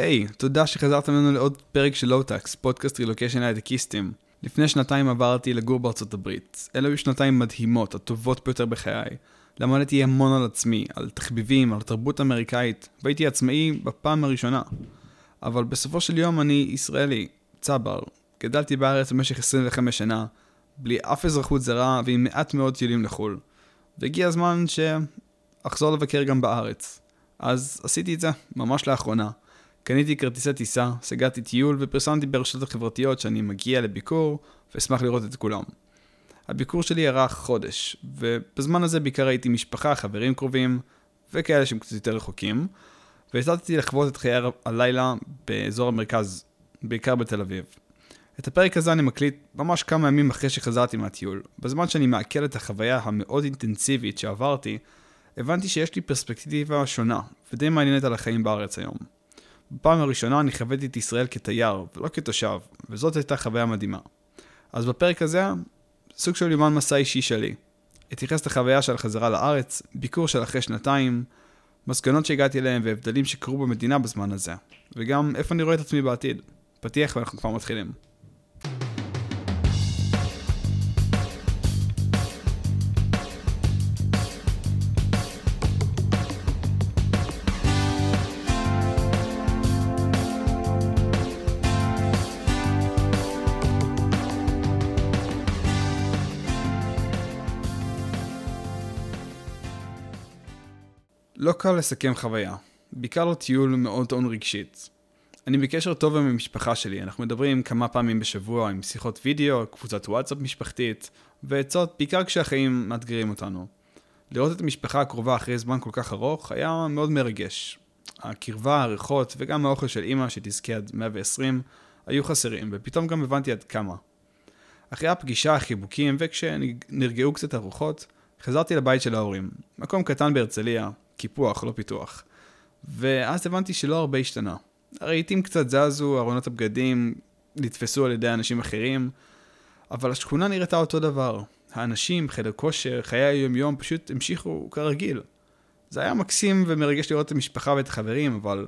היי, היי, תודה שחזרתם לנו לעוד פרק של Low-Techs, פודקאסט רילוקיישן הייטקיסטים. לפני שנתיים עברתי לגור בארצות הברית. אלו היו שנתיים מדהימות, הטובות ביותר בחיי. למדתי המון על עצמי, על תחביבים, על תרבות אמריקאית, והייתי עצמאי בפעם הראשונה. אבל בסופו של יום אני ישראלי, צבר. גדלתי בארץ במשך 25 שנה, בלי אף אזרחות זרה ועם מעט מאוד טיולים לחו"ל. והגיע הזמן שאחזור לבקר גם בארץ. אז עשיתי את זה, ממש לאחרונה. קניתי כרטיסי טיסה, סגרתי טיול ופרסמתי ברשתות החברתיות שאני מגיע לביקור ואשמח לראות את כולם. הביקור שלי ארך חודש, ובזמן הזה בעיקר הייתי משפחה, חברים קרובים וכאלה שהם קצת יותר רחוקים, והחלטתי לחוות את חיי הלילה באזור המרכז, בעיקר בתל אביב. את הפרק הזה אני מקליט ממש כמה ימים אחרי שחזרתי מהטיול. בזמן שאני מעכל את החוויה המאוד אינטנסיבית שעברתי, הבנתי שיש לי פרספקטיבה שונה, ודי מעניינת על החיים בארץ היום. בפעם הראשונה אני חוויתי את ישראל כתייר, ולא כתושב, וזאת הייתה חוויה מדהימה. אז בפרק הזה, סוג של יומן מסע אישי שלי. אתייחס לחוויה של החזרה לארץ, ביקור של אחרי שנתיים, מסקנות שהגעתי אליהם והבדלים שקרו במדינה בזמן הזה, וגם איפה אני רואה את עצמי בעתיד. פתיח ואנחנו כבר מתחילים. לא קל לסכם חוויה, בעיקר לא טיול מאוד טעון רגשית. אני בקשר טוב עם המשפחה שלי, אנחנו מדברים כמה פעמים בשבוע עם שיחות וידאו, קבוצת וואטסאפ משפחתית, ועצות בעיקר כשהחיים מאתגרים אותנו. לראות את המשפחה הקרובה אחרי זמן כל כך ארוך היה מאוד מרגש. הקרבה, הריחות וגם האוכל של אימא שתזכה עד 120 היו חסרים, ופתאום גם הבנתי עד כמה. אחרי הפגישה, החיבוקים, וכשנרגעו קצת הרוחות, חזרתי לבית של ההורים. מקום קטן בהרצליה, קיפוח, לא פיתוח. ואז הבנתי שלא הרבה השתנה. הרהיטים קצת זזו, ארונות הבגדים נתפסו על ידי אנשים אחרים, אבל השכונה נראתה אותו דבר. האנשים, חדר כושר, חיי היום-יום פשוט המשיכו כרגיל. זה היה מקסים ומרגש לראות את המשפחה ואת החברים, אבל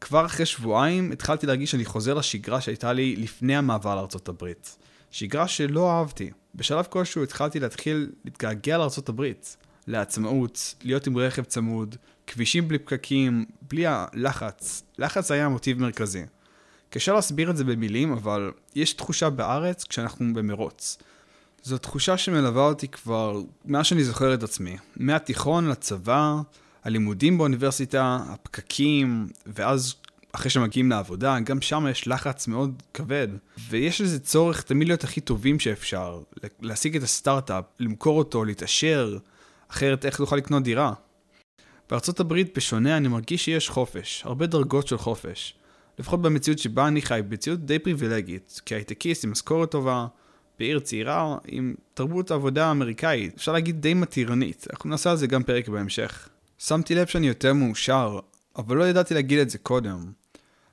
כבר אחרי שבועיים התחלתי להרגיש שאני חוזר לשגרה שהייתה לי לפני המעבר לארצות הברית. שגרה שלא אהבתי. בשלב כלשהו התחלתי להתחיל להתגעגע לארצות הברית. לעצמאות, להיות עם רכב צמוד, כבישים בלי פקקים, בלי הלחץ. לחץ היה מוטיב מרכזי. קשה להסביר את זה במילים, אבל יש תחושה בארץ כשאנחנו במרוץ. זו תחושה שמלווה אותי כבר מאז שאני זוכר את עצמי. מהתיכון לצבא, הלימודים באוניברסיטה, הפקקים, ואז אחרי שמגיעים לעבודה, גם שם יש לחץ מאוד כבד. ויש איזה צורך תמיד להיות הכי טובים שאפשר, להשיג את הסטארט-אפ, למכור אותו, להתעשר, אחרת איך תוכל לקנות דירה? בארצות הברית, בשונה, אני מרגיש שיש חופש, הרבה דרגות של חופש. לפחות במציאות שבה אני חי, במציאות די פריבילגית, כהייטקיסט עם משכורת טובה, בעיר צעירה, עם תרבות עבודה אמריקאית, אפשר להגיד די מתירנית, אנחנו נעשה על זה גם פרק בהמשך. שמתי לב שאני יותר מאושר, אבל לא ידעתי להגיד את זה קודם.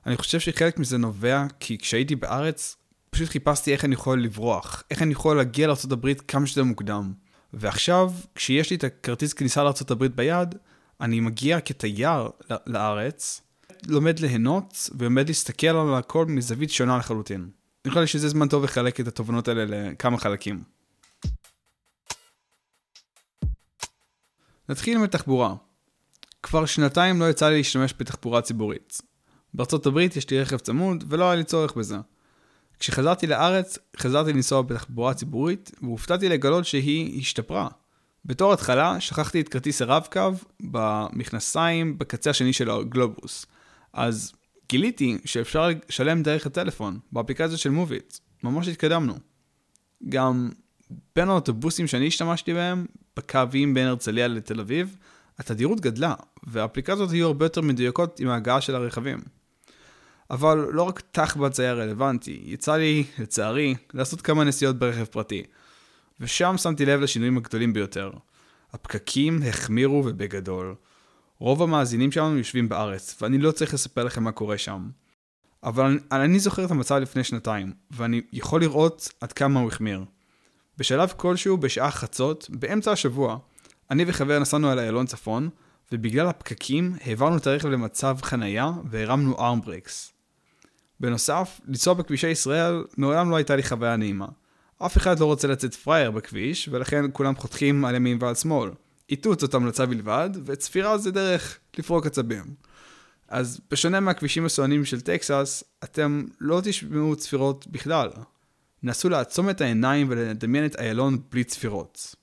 אני חושב שחלק מזה נובע כי כשהייתי בארץ, פשוט חיפשתי איך אני יכול לברוח, איך אני יכול להגיע לארה"ב כמה שיותר מוקדם. ועכשיו, כשיש לי את הכרטיס כניסה לארה"ב ביד, אני מגיע כתייר לארץ, לומד ליהנות ולומד להסתכל על הכל מזווית שונה לחלוטין. נראה לי שזה זמן טוב לחלק את התובנות האלה לכמה חלקים. נתחיל עם התחבורה. כבר שנתיים לא יצא לי להשתמש בתחבורה ציבורית. בארצות הברית יש לי רכב צמוד ולא היה לי צורך בזה. כשחזרתי לארץ, חזרתי לנסוע בתחבורה ציבורית, והופתעתי לגלות שהיא השתפרה. בתור התחלה, שכחתי את כרטיס הרב-קו במכנסיים בקצה השני של הגלובוס. אז גיליתי שאפשר לשלם דרך הטלפון, באפליקציה של מוביט. ממש התקדמנו. גם בין האוטובוסים שאני השתמשתי בהם, בקווים בין הרצליה לתל אביב, התדירות גדלה, והאפליקציות היו הרבה יותר מדויקות עם ההגעה של הרכבים. אבל לא רק תחב"צ היה רלוונטי, יצא לי, לצערי, לעשות כמה נסיעות ברכב פרטי. ושם שמתי לב לשינויים הגדולים ביותר. הפקקים החמירו ובגדול. רוב המאזינים שלנו יושבים בארץ, ואני לא צריך לספר לכם מה קורה שם. אבל אני, אני זוכר את המצב לפני שנתיים, ואני יכול לראות עד כמה הוא החמיר. בשלב כלשהו, בשעה חצות, באמצע השבוע, אני וחבר נסענו על איילון צפון, ובגלל הפקקים העברנו את הרכב למצב חנייה והרמנו ארמברקס. בנוסף, לנסוע בכבישי ישראל מעולם לא הייתה לי חוויה נעימה. אף אחד לא רוצה לצאת פראייר בכביש, ולכן כולם חותכים על ימין ועל שמאל. איתות זאת המלצה בלבד, וצפירה זה דרך לפרוק עצבים. אז בשונה מהכבישים הסוענים של טקסס, אתם לא תשמעו צפירות בכלל. נסו לעצום את העיניים ולדמיין את איילון בלי צפירות.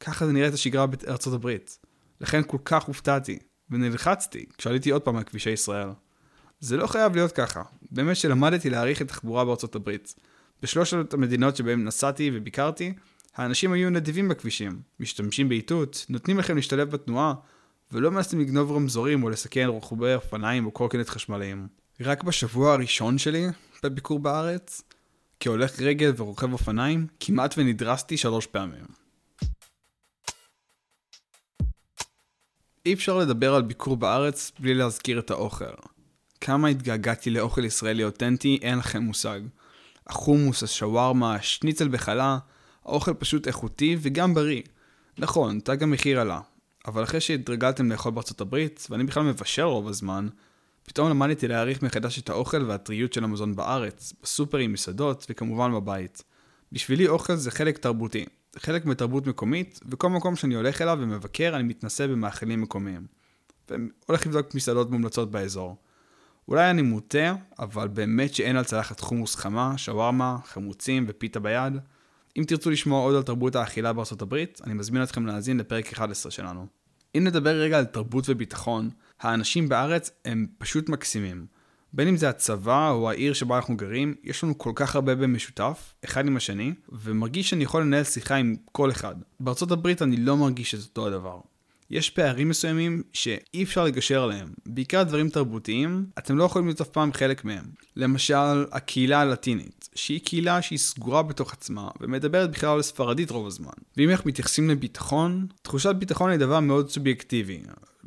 ככה זה נראית השגרה בארצות הברית. לכן כל כך הופתעתי, ונלחצתי כשעליתי עוד פעם על כבישי ישראל. זה לא חייב להיות ככה. באמת שלמדתי להעריך את התחבורה בארצות הברית. בשלושת המדינות שבהן נסעתי וביקרתי, האנשים היו נדיבים בכבישים, משתמשים באיתות, נותנים לכם להשתלב בתנועה, ולא מנסים לגנוב רמזורים או לסכן רוכבי אופניים או קורקינט חשמליים. רק בשבוע הראשון שלי בביקור בארץ, כהולך רגל ורוכב אופניים, כמעט ונדרסתי שלוש פעמים. אי אפשר לדבר על ביקור בארץ בלי להזכיר את האוכל. כמה התגעגעתי לאוכל ישראלי אותנטי, אין לכם מושג. החומוס, השווארמה, השניצל בחלה, האוכל פשוט איכותי וגם בריא. נכון, תג המחיר עלה. אבל אחרי שהתרגלתם לאכול בארצות הברית, ואני בכלל מבשל רוב הזמן, פתאום למדתי להעריך מחדש את האוכל והטריות של המזון בארץ, בסופרים, מסעדות וכמובן בבית. בשבילי אוכל זה חלק תרבותי, חלק מתרבות מקומית, וכל מקום שאני הולך אליו ומבקר אני מתנסה במאכלים מקומיים. והולך לבדוק מסעדות מומלצות באזור. אולי אני מוטה, אבל באמת שאין על צלחת חומוס חמה, שווארמה, חמוצים ופיתה ביד. אם תרצו לשמוע עוד על תרבות האכילה בארצות הברית, אני מזמין אתכם להאזין לפרק 11 שלנו. אם נדבר רגע על תרבות וביטחון, האנשים בארץ הם פשוט מקסימים. בין אם זה הצבא או העיר שבה אנחנו גרים, יש לנו כל כך הרבה במשותף, אחד עם השני, ומרגיש שאני יכול לנהל שיחה עם כל אחד. בארצות הברית אני לא מרגיש את אותו הדבר. יש פערים מסוימים שאי אפשר לגשר עליהם. בעיקר דברים תרבותיים, אתם לא יכולים להיות אף פעם חלק מהם. למשל, הקהילה הלטינית, שהיא קהילה שהיא סגורה בתוך עצמה, ומדברת בכלל על ספרדית רוב הזמן. ואם אנחנו מתייחסים לביטחון, תחושת ביטחון היא דבר מאוד סובייקטיבי.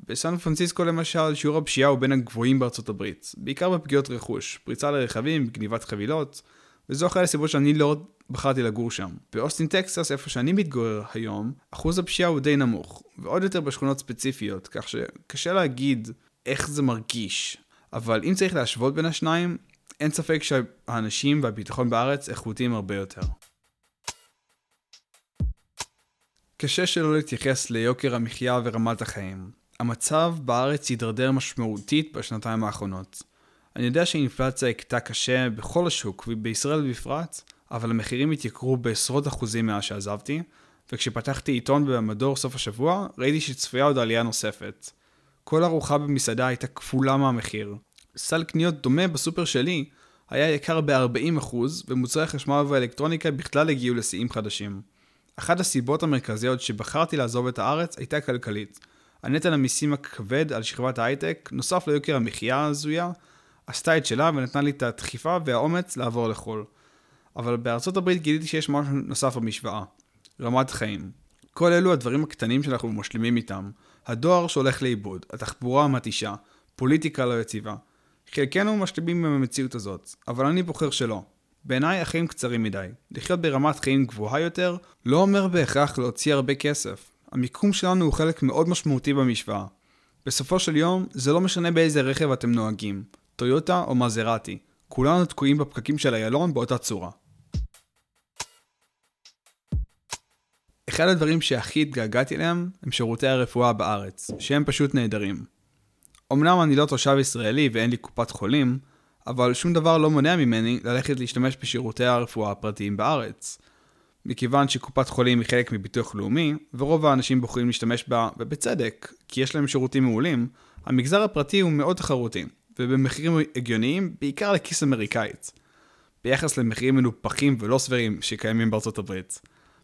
בסן פרנסיסקו למשל, שיעור הפשיעה הוא בין הגבוהים בארצות הברית. בעיקר בפגיעות רכוש, פריצה לרכבים, גניבת חבילות, וזו אחת הסיבות שאני לא בחרתי לגור שם. באוסטין טקסס, איפה שאני מתגורר היום, אחוז הפשיעה הוא די נמוך, ועוד יותר בשכונות ספציפיות, כך שקשה להגיד איך זה מרגיש. אבל אם צריך להשוות בין השניים, אין ספק שהאנשים והביטחון בארץ איכותיים הרבה יותר. קשה שלא להתייחס ליוקר המחיה ורמת החיים. המצב בארץ הידרדר משמעותית בשנתיים האחרונות. אני יודע שהאינפלציה הכתה קשה בכל השוק, ובישראל בפרט, אבל המחירים התייקרו בעשרות אחוזים מאז שעזבתי, וכשפתחתי עיתון במדור סוף השבוע, ראיתי שצפויה עוד עלייה נוספת. כל ארוחה במסעדה הייתה כפולה מהמחיר. סל קניות דומה בסופר שלי היה יקר ב-40%, ומוצרי החשמל והאלקטרוניקה בכלל הגיעו לשיאים חדשים. אחת הסיבות המרכזיות שבחרתי לעזוב את הארץ הייתה כלכלית. הנטל המיסים הכבד על שכבת ההייטק, נוסף ליוקר המחיה ההזויה, עשתה את שלה ונתנה לי את הדחיפה והאומץ לעבור לחו"ל. אבל בארצות הברית גיליתי שיש משהו נוסף במשוואה. רמת חיים. כל אלו הדברים הקטנים שאנחנו משלימים איתם. הדואר שהולך לאיבוד, התחבורה המתישה, פוליטיקה לא יציבה. חלקנו משלימים עם המציאות הזאת, אבל אני בוחר שלא. בעיניי החיים קצרים מדי. לחיות ברמת חיים גבוהה יותר לא אומר בהכרח להוציא הרבה כסף. המיקום שלנו הוא חלק מאוד משמעותי במשוואה. בסופו של יום, זה לא משנה באיזה רכב אתם נוהגים. טויוטה או מזרטי. כולנו תקועים בפקקים של איילון באותה צורה. אחד הדברים שהכי התגעגעתי אליהם הם שירותי הרפואה בארץ, שהם פשוט נהדרים. אמנם אני לא תושב ישראלי ואין לי קופת חולים, אבל שום דבר לא מונע ממני ללכת להשתמש בשירותי הרפואה הפרטיים בארץ. מכיוון שקופת חולים היא חלק מביטוח לאומי, ורוב האנשים בוחרים להשתמש בה, ובצדק, כי יש להם שירותים מעולים, המגזר הפרטי הוא מאוד תחרותי. ובמחירים הגיוניים, בעיקר לכיס אמריקאית. ביחס למחירים מנופחים ולא סבירים שקיימים בארצות הברית.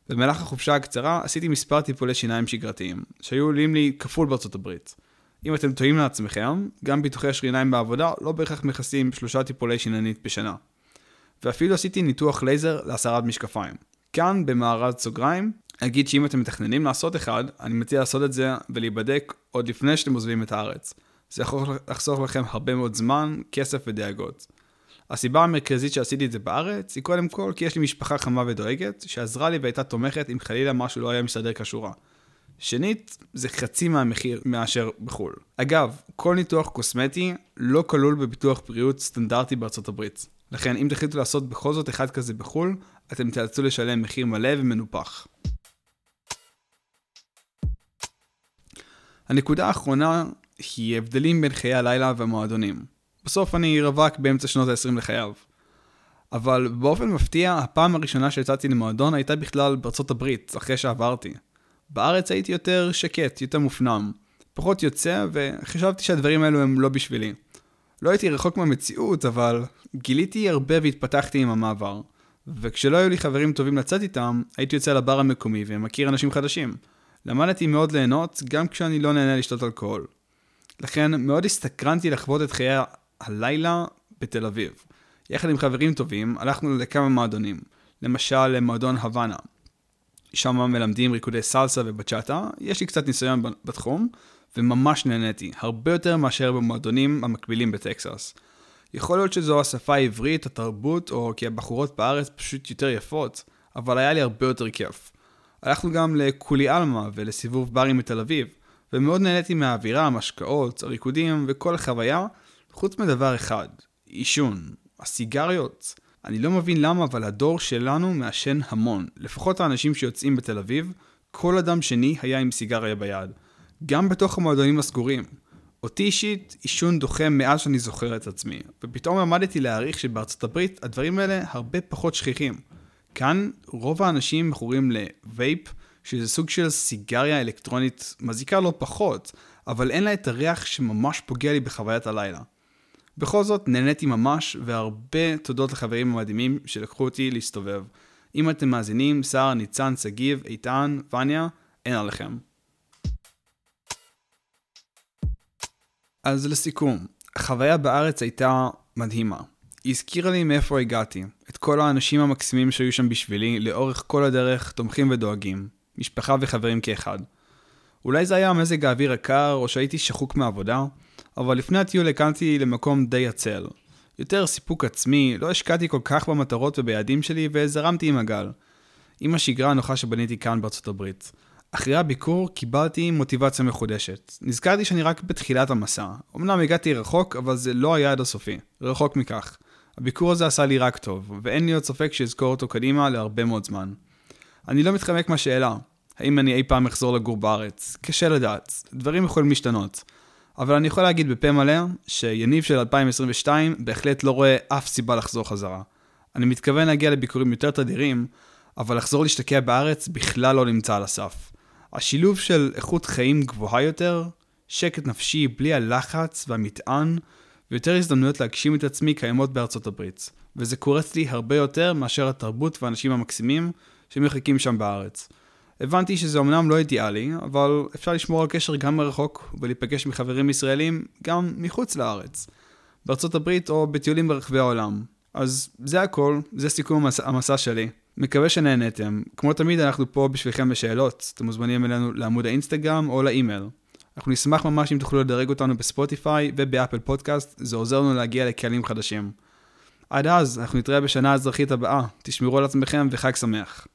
במהלך החופשה הקצרה עשיתי מספר טיפולי שיניים שגרתיים, שהיו עולים לי כפול בארצות הברית. אם אתם טועים לעצמכם, גם ביטוחי השיניים בעבודה לא בהכרח מכסים שלושה טיפולי שיננית בשנה. ואפילו עשיתי ניתוח לייזר להסרת משקפיים. כאן, במארז סוגריים, אגיד שאם אתם מתכננים לעשות אחד, אני מציע לעשות את זה ולהיבדק עוד לפני שאתם עוזבים את הארץ. זה יכול לחסוך לכם הרבה מאוד זמן, כסף ודאגות. הסיבה המרכזית שעשיתי את זה בארץ היא קודם כל כי יש לי משפחה חמה ודואגת, שעזרה לי והייתה תומכת אם חלילה משהו לא היה מסתדר כשורה. שנית, זה חצי מהמחיר מאשר בחו"ל. אגב, כל ניתוח קוסמטי לא כלול בביטוח בריאות סטנדרטי בארצות הברית. לכן אם תחליטו לעשות בכל זאת אחד כזה בחו"ל, אתם תיאלצו לשלם מחיר מלא ומנופח. הנקודה האחרונה היא הבדלים בין חיי הלילה והמועדונים. בסוף אני רווק באמצע שנות ה-20 לחייו. אבל באופן מפתיע, הפעם הראשונה שיצאתי למועדון הייתה בכלל בארצות הברית, אחרי שעברתי. בארץ הייתי יותר שקט, יותר מופנם. פחות יוצא, וחשבתי שהדברים האלו הם לא בשבילי. לא הייתי רחוק מהמציאות, אבל גיליתי הרבה והתפתחתי עם המעבר. וכשלא היו לי חברים טובים לצאת איתם, הייתי יוצא לבר המקומי ומכיר אנשים חדשים. למדתי מאוד ליהנות, גם כשאני לא נהנה לשתות אלכוהול. לכן מאוד הסתקרנתי לחוות את חיי הלילה בתל אביב. יחד עם חברים טובים, הלכנו לכמה מועדונים. למשל, למועדון הוואנה. שם מלמדים ריקודי סלסה ובצ'אטה, יש לי קצת ניסיון בתחום, וממש נהניתי, הרבה יותר מאשר במועדונים המקבילים בטקסס. יכול להיות שזו השפה העברית, התרבות, או כי הבחורות בארץ פשוט יותר יפות, אבל היה לי הרבה יותר כיף. הלכנו גם לקולי עלמה ולסיבוב ברים בתל אביב, ומאוד נהניתי מהאווירה, המשקאות, הריקודים וכל החוויה, חוץ מדבר אחד, עישון, הסיגריות. אני לא מבין למה, אבל הדור שלנו מעשן המון. לפחות האנשים שיוצאים בתל אביב, כל אדם שני היה עם סיגריה ביד. גם בתוך המועדונים הסגורים. אותי אישית, עישון דוחה מאז שאני זוכר את עצמי, ופתאום למדתי להעריך שבארצות הברית הדברים האלה הרבה פחות שכיחים. כאן רוב האנשים מכורים לווייפ, שזה סוג של סיגריה אלקטרונית מזיקה לא פחות, אבל אין לה את הריח שממש פוגע לי בחוויית הלילה. בכל זאת, נהניתי ממש, והרבה תודות לחברים המדהימים שלקחו אותי להסתובב. אם אתם מאזינים, שר, ניצן, שגיב, איתן, וניה, אין עליכם. אז לסיכום, החוויה בארץ הייתה מדהימה. היא הזכירה לי מאיפה הגעתי, את כל האנשים המקסימים שהיו שם בשבילי, לאורך כל הדרך תומכים ודואגים, משפחה וחברים כאחד. אולי זה היה מזג האוויר הקר, או שהייתי שחוק מעבודה, אבל לפני הטיול הקמתי למקום די עצל. יותר סיפוק עצמי, לא השקעתי כל כך במטרות וביעדים שלי, וזרמתי עם הגל. עם השגרה הנוחה שבניתי כאן בארצות הברית. אחרי הביקור קיבלתי מוטיבציה מחודשת. נזכרתי שאני רק בתחילת המסע. אמנם הגעתי רחוק, אבל זה לא היעד הסופי. רחוק מכך. הביקור הזה עשה לי רק טוב, ואין לי עוד ספק שאזכור אותו קדימה להרבה מאוד זמן. אני לא מתחמק מהשאלה, האם אני אי פעם אחזור לגור בארץ? קשה לדעת, דברים יכולים להשתנות. אבל אני יכול להגיד בפה מלא, שיניב של 2022 בהחלט לא רואה אף סיבה לחזור חזרה. אני מתכוון להגיע לביקורים יותר תדירים, אבל לחזור להשתקע בארץ בכלל לא נמצא על הסף. השילוב של איכות חיים גבוהה יותר, שקט נפשי בלי הלחץ והמטען, ויותר הזדמנויות להגשים את עצמי קיימות בארצות הברית. וזה קורץ לי הרבה יותר מאשר התרבות והאנשים המקסימים שמחכים שם בארץ. הבנתי שזה אמנם לא אידיאלי, אבל אפשר לשמור על קשר גם מרחוק ולהיפגש מחברים ישראלים גם מחוץ לארץ. בארצות הברית או בטיולים ברחבי העולם. אז זה הכל, זה סיכום המסע, המסע שלי. מקווה שנהנתם. כמו תמיד אנחנו פה בשבילכם בשאלות. אתם מוזמנים אלינו לעמוד האינסטגרם או לאימייל. אנחנו נשמח ממש אם תוכלו לדרג אותנו בספוטיפיי ובאפל פודקאסט, זה עוזר לנו להגיע לקהלים חדשים. עד אז, אנחנו נתראה בשנה האזרחית הבאה. תשמרו על עצמכם וחג שמח.